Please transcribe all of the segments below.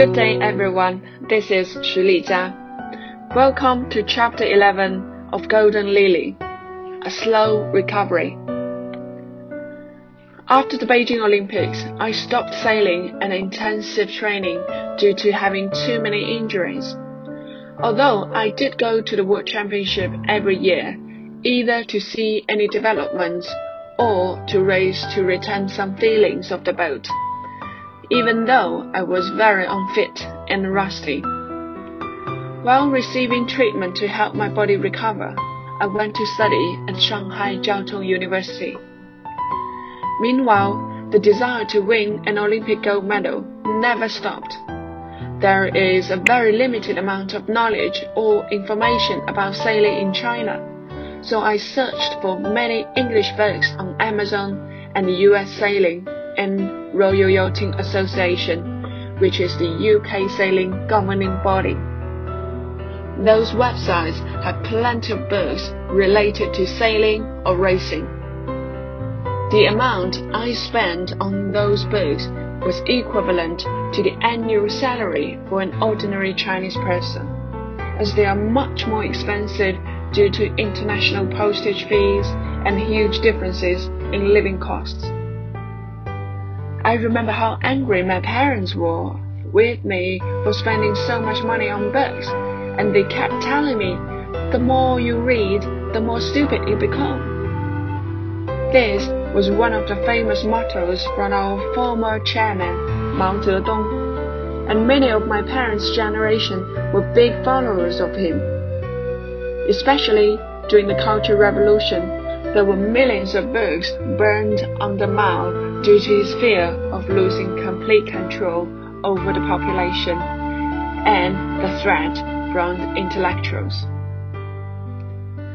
Good day, everyone. This is Xu Lijia. Welcome to Chapter 11 of Golden Lily A Slow Recovery. After the Beijing Olympics, I stopped sailing and intensive training due to having too many injuries. Although I did go to the World Championship every year, either to see any developments or to race to retain some feelings of the boat even though I was very unfit and rusty. While receiving treatment to help my body recover, I went to study at Shanghai Jiao Tong University. Meanwhile, the desire to win an Olympic gold medal never stopped. There is a very limited amount of knowledge or information about sailing in China, so I searched for many English books on Amazon and US sailing and Royal Yachting Association, which is the UK sailing governing body. Those websites have plenty of books related to sailing or racing. The amount I spent on those books was equivalent to the annual salary for an ordinary Chinese person, as they are much more expensive due to international postage fees and huge differences in living costs. I remember how angry my parents were with me for spending so much money on books, and they kept telling me, the more you read, the more stupid you become. This was one of the famous mottos from our former chairman, Mao Zedong, and many of my parents' generation were big followers of him. Especially during the Cultural Revolution, there were millions of books burned on the Mao due to his fear of losing complete control over the population and the threat from the intellectuals.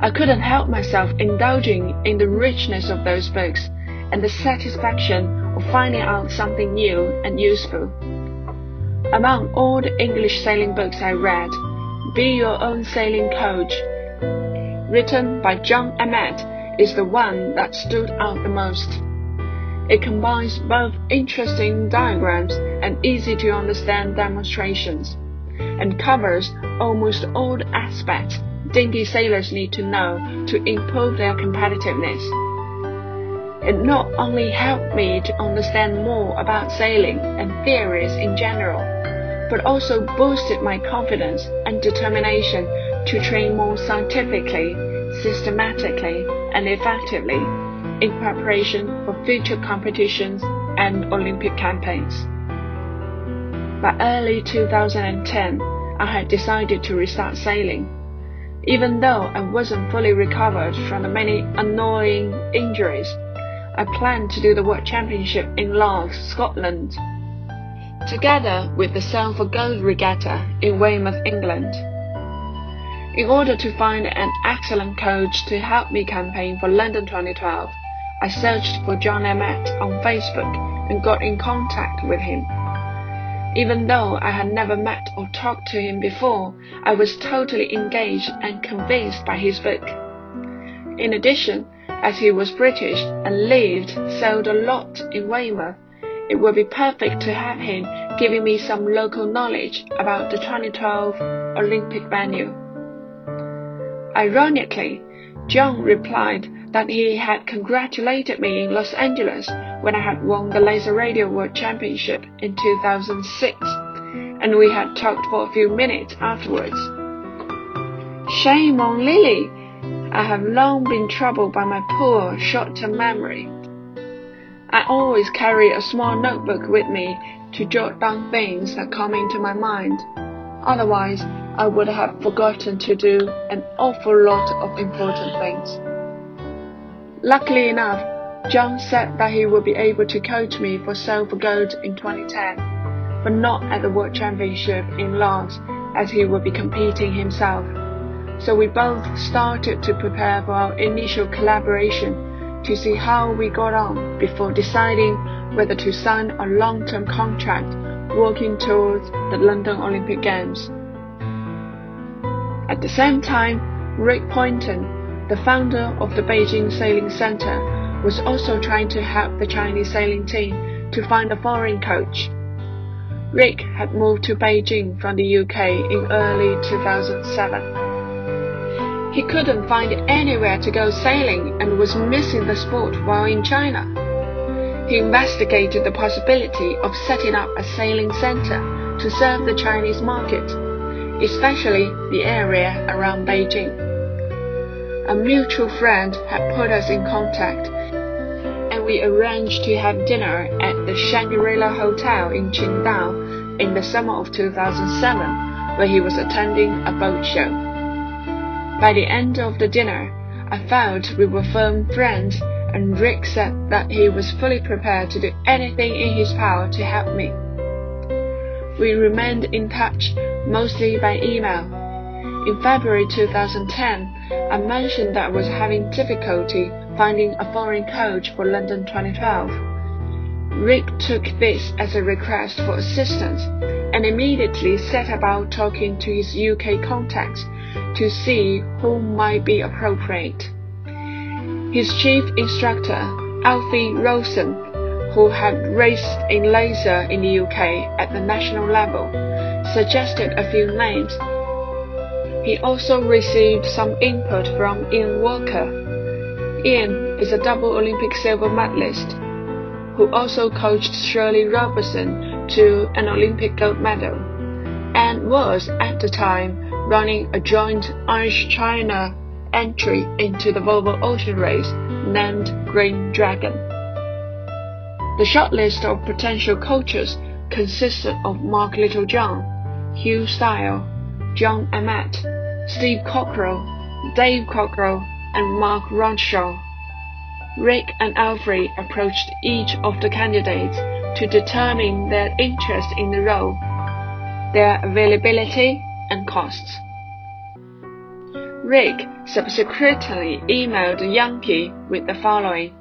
I couldn't help myself indulging in the richness of those books and the satisfaction of finding out something new and useful. Among all the English sailing books I read, Be Your Own Sailing Coach, written by John Emmett, is the one that stood out the most. It combines both interesting diagrams and easy to understand demonstrations, and covers almost all aspects dinghy sailors need to know to improve their competitiveness. It not only helped me to understand more about sailing and theories in general, but also boosted my confidence and determination to train more scientifically, systematically, and effectively in preparation for future competitions and Olympic campaigns. By early 2010, I had decided to restart sailing. Even though I wasn't fully recovered from the many annoying injuries, I planned to do the World Championship in Largs, Scotland, together with the Sail for Gold Regatta in Weymouth, England. In order to find an excellent coach to help me campaign for London 2012, I searched for John Emmett on Facebook and got in contact with him. Even though I had never met or talked to him before, I was totally engaged and convinced by his book. In addition, as he was British and lived, sold a lot in Weymouth, it would be perfect to have him giving me some local knowledge about the 2012 Olympic venue. Ironically, John replied that he had congratulated me in Los Angeles when I had won the Laser Radial World Championship in 2006, and we had talked for a few minutes afterwards. Shame on Lily! I have long been troubled by my poor short-term memory. I always carry a small notebook with me to jot down things that come into my mind. Otherwise, I would have forgotten to do an awful lot of important things. Luckily enough, John said that he would be able to coach me for Sail for Gold in 2010, but not at the World Championship in Largs as he would be competing himself. So we both started to prepare for our initial collaboration to see how we got on before deciding whether to sign a long-term contract working towards the London Olympic Games. At the same time, Rick Poynton, the founder of the Beijing Sailing Center, was also trying to help the Chinese sailing team to find a foreign coach. Rick had moved to Beijing from the UK in early 2007. He couldn't find anywhere to go sailing and was missing the sport while in China. He investigated the possibility of setting up a sailing center to serve the Chinese market, especially the area around Beijing. A mutual friend had put us in contact and we arranged to have dinner at the Shangri-La Hotel in Qingdao in the summer of 2007, where he was attending a boat show. By the end of the dinner, I felt we were firm friends, and Rick said that he was fully prepared to do anything in his power to help me. We remained in touch, mostly by email. In February 2010, I mentioned that I was having difficulty finding a foreign coach for London 2012. Rick took this as a request for assistance and immediately set about talking to his UK contacts to see who might be appropriate. His chief instructor, Alfie Rosen, who had raced in laser in the UK at the national level, suggested a few names. He also received some input from Ian Walker, Ian is a double Olympic silver medalist who also coached Shirley Robertson to an Olympic gold medal and was at the time running a joint Irish-China entry into the Volvo Ocean Race named Green Dragon. The shortlist of potential coaches consisted of Mark Littlejohn, Hugh Styles, John Emmett, Steve Cockerill, Dave Cockerill, and Mark Ronshaw. Rick and Alfred approached each of the candidates to determine their interest in the role, their availability, and costs. Rick subsequently emailed Yankee with the following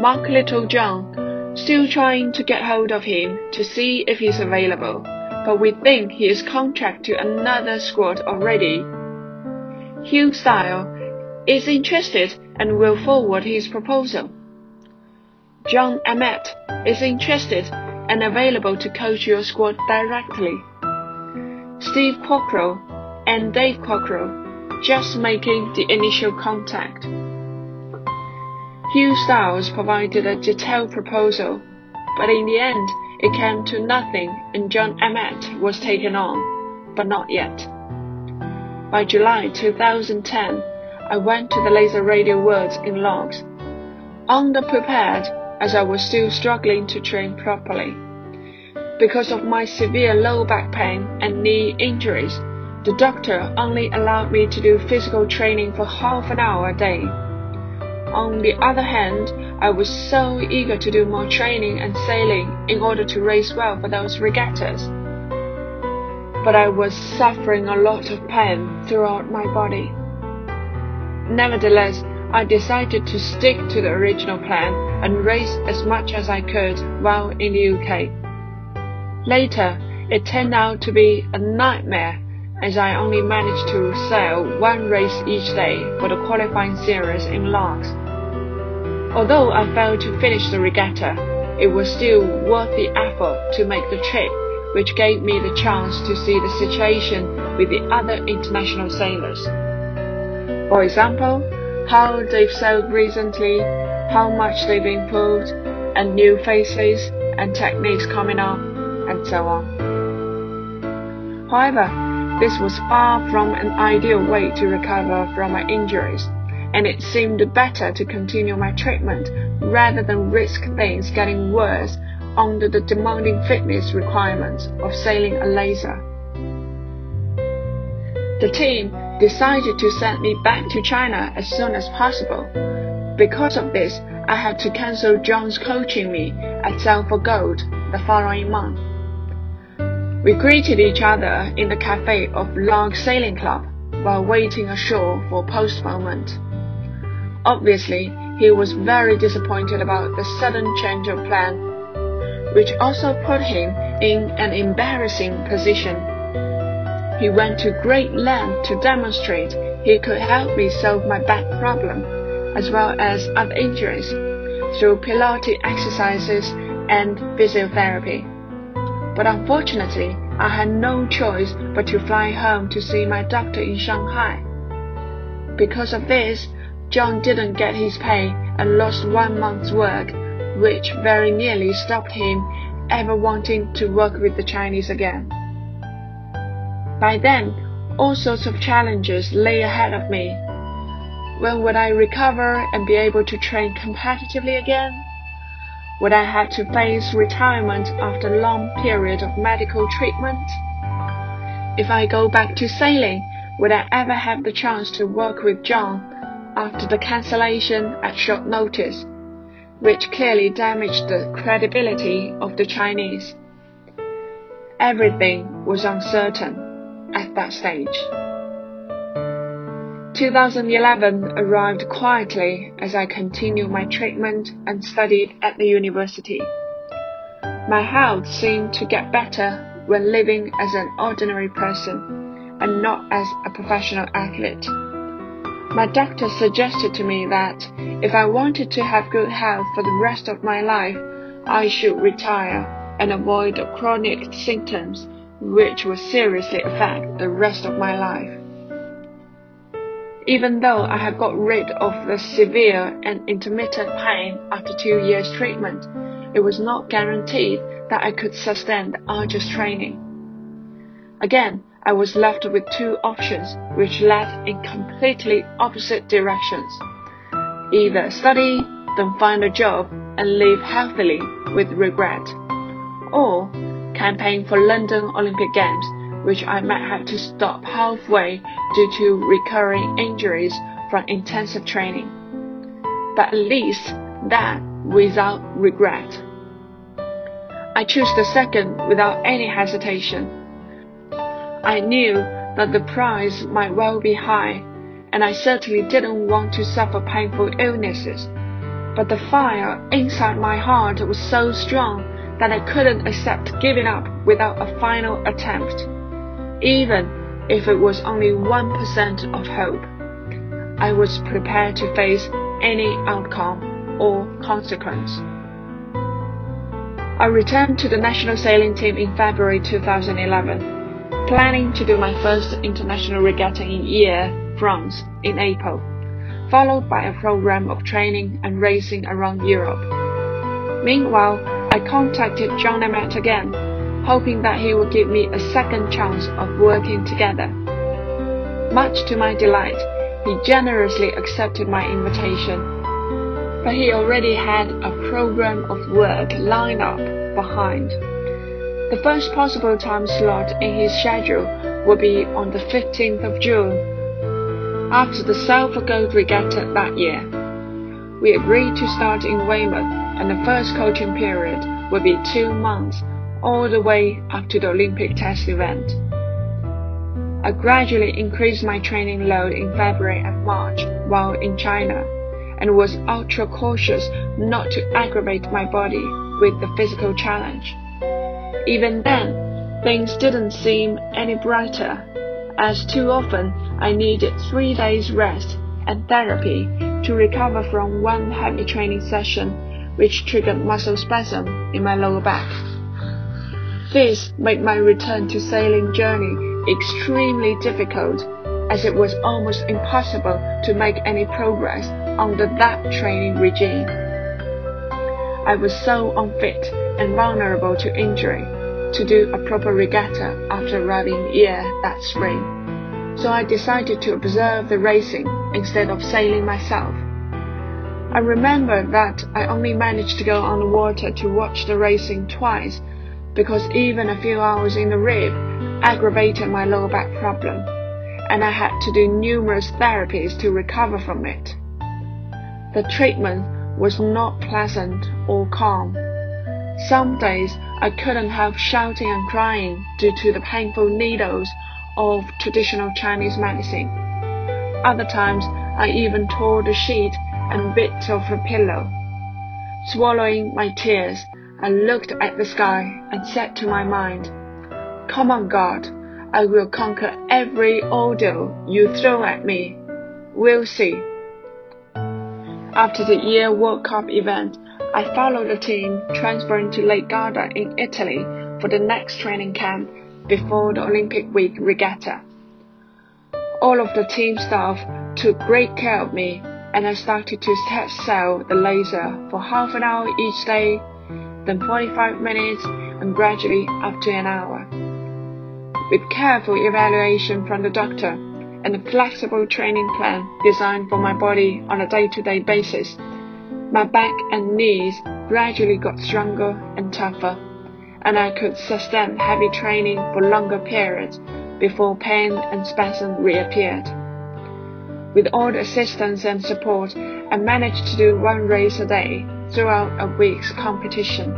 Mark Littlejohn, still trying to get hold of him to see if he's available, but we think he is contract to another squad already. Hugh Styles is interested and will forward his proposal. John Emmett is interested and available to coach your squad directly. Steve Cockerill and Dave Cockerill just making the initial contact. Hugh Styles provided a detailed proposal, but in the end it came to nothing and John Emmett was taken on, but not yet. By July 2010, I went to the laser radial works in Largs, underprepared as I was still struggling to train properly. Because of my severe low back pain and knee injuries, the doctor only allowed me to do physical training for half an hour a day. On the other hand, I was so eager to do more training and sailing in order to race well for those regattas. But I was suffering a lot of pain throughout my body. Nevertheless, I decided to stick to the original plan and race as much as I could while in the UK. Later, it turned out to be a nightmare as I only managed to sail one race each day for the qualifying series in Largs. Although I failed to finish the regatta, it was still worth the effort to make the trip, which gave me the chance to see the situation with the other international sailors. For example, how they've sailed recently, how much they've improved, and new faces and techniques coming up, and so on. However, this was far from an ideal way to recover from my injuries, and it seemed better to continue my treatment rather than risk things getting worse under the demanding fitness requirements of sailing a laser. The team decided to send me back to China as soon as possible. Because of this, I had to cancel John's coaching me at Sail for Gold the following month. We greeted each other in the cafe of Largs Sailing Club while waiting ashore for postponement. Obviously, he was very disappointed about the sudden change of plan, which also put him in an embarrassing position he went to great length to demonstrate he could help me solve my back problem, as well as other injuries, through Pilates exercises and physiotherapy. but unfortunately, I had no choice but to fly home to see my doctor in Shanghai. Because of this, John didn't get his pay and lost one month's work, which very nearly stopped him ever wanting to work with the Chinese again. By then, all sorts of challenges lay ahead of me. When would I recover and be able to train competitively again? Would I have to face retirement after a long period of medical treatment? If I go back to sailing, would I ever have the chance to work with John after the cancellation at short notice, which clearly damaged the credibility of the Chinese? Everything was uncertain at that stage. 2011 arrived quietly as I continued my treatment and studied at the university. My health seemed to get better when living as an ordinary person and not as a professional athlete. My doctor suggested to me that if I wanted to have good health for the rest of my life, I should retire and avoid the chronic symptoms which would seriously affect the rest of my life. Even though I had got rid of the severe and intermittent pain after two years treatment, it was not guaranteed that I could sustain the arduous training. Again, I was left with two options which led in completely opposite directions. Either study, then find a job and live healthily with regret, or campaign for London Olympic Games which I might have to stop halfway due to recurring injuries from intensive training. But at least that without regret. I chose the second without any hesitation. I knew that the price might well be high, and I certainly didn't want to suffer painful illnesses. But the fire inside my heart was so strong that I couldn't accept giving up without a final attempt even if it was only 1% of hope. I was prepared to face any outcome or consequence. I returned to the national sailing team in February 2011, planning to do my first international regatta in Hyères, France in April, followed by a program of training and racing around Europe. Meanwhile, I contacted John Emmett again hoping that he would give me a second chance of working together. Much to my delight, he generously accepted my invitation. But he already had a program of work lined up behind. The first possible time slot in his schedule would be on the 15th of June, after the Sail for Gold Regatta that year. We agreed to start in Weymouth, and the first coaching period would be two months all the way up to the Olympic test event. I gradually increased my training load in February and March while in China and was ultra cautious not to aggravate my body with the physical challenge. Even then, things didn't seem any brighter, as too often I needed three days rest and therapy to recover from one heavy training session which triggered muscle spasm in my lower back. This made my return to sailing journey extremely difficult, as it was almost impossible to make any progress under that training regime. I was so unfit and vulnerable to injury to do a proper regatta after arriving Hyères that spring, so I decided to observe the racing instead of sailing myself. I remember that I only managed to go on the water to watch the racing twice because even a few hours in the rib aggravated my lower back problem, and I had to do numerous therapies to recover from it. The treatment was not pleasant or calm. Some days I couldn't help shouting and crying due to the painful needles of traditional Chinese medicine. Other times I even tore the sheet and bits of the pillow. Swallowing my tears, I looked at the sky and said to my mind, Come on, God, I will conquer every ordeal you throw at me. We'll see. After the Hyères World Cup event, I followed the team transferring to Lake Garda in Italy for the next training camp before the Olympic week regatta. All of the team staff took great care of me and I started to test sail the laser for half an hour each day, then 45 minutes and gradually up to an hour. With careful evaluation from the doctor and a flexible training plan designed for my body on a day-to-day basis, my back and knees gradually got stronger and tougher, and I could sustain heavy training for longer periods before pain and spasm reappeared. With all the assistance and support, I managed to do one race a day throughout a week's competition.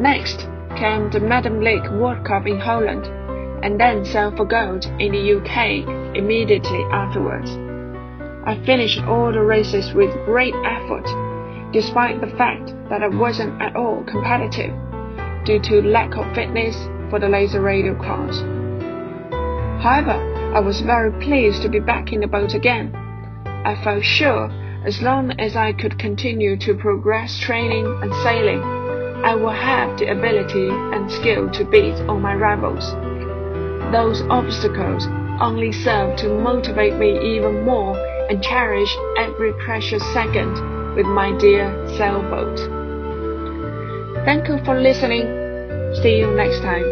Next came the Medemblik World Cup in Holland, and then sailed for gold in the UK immediately afterwards. I finished all the races with great effort, despite the fact that I wasn't at all competitive due to lack of fitness for the laser radial class. However, I was very pleased to be back in the boat again. I felt sure as long as I could continue to progress training and sailing, I will have the ability and skill to beat all my rivals. Those obstacles only serve to motivate me even more and cherish every precious second with my dear sailboat. Thank you for listening. See you next time.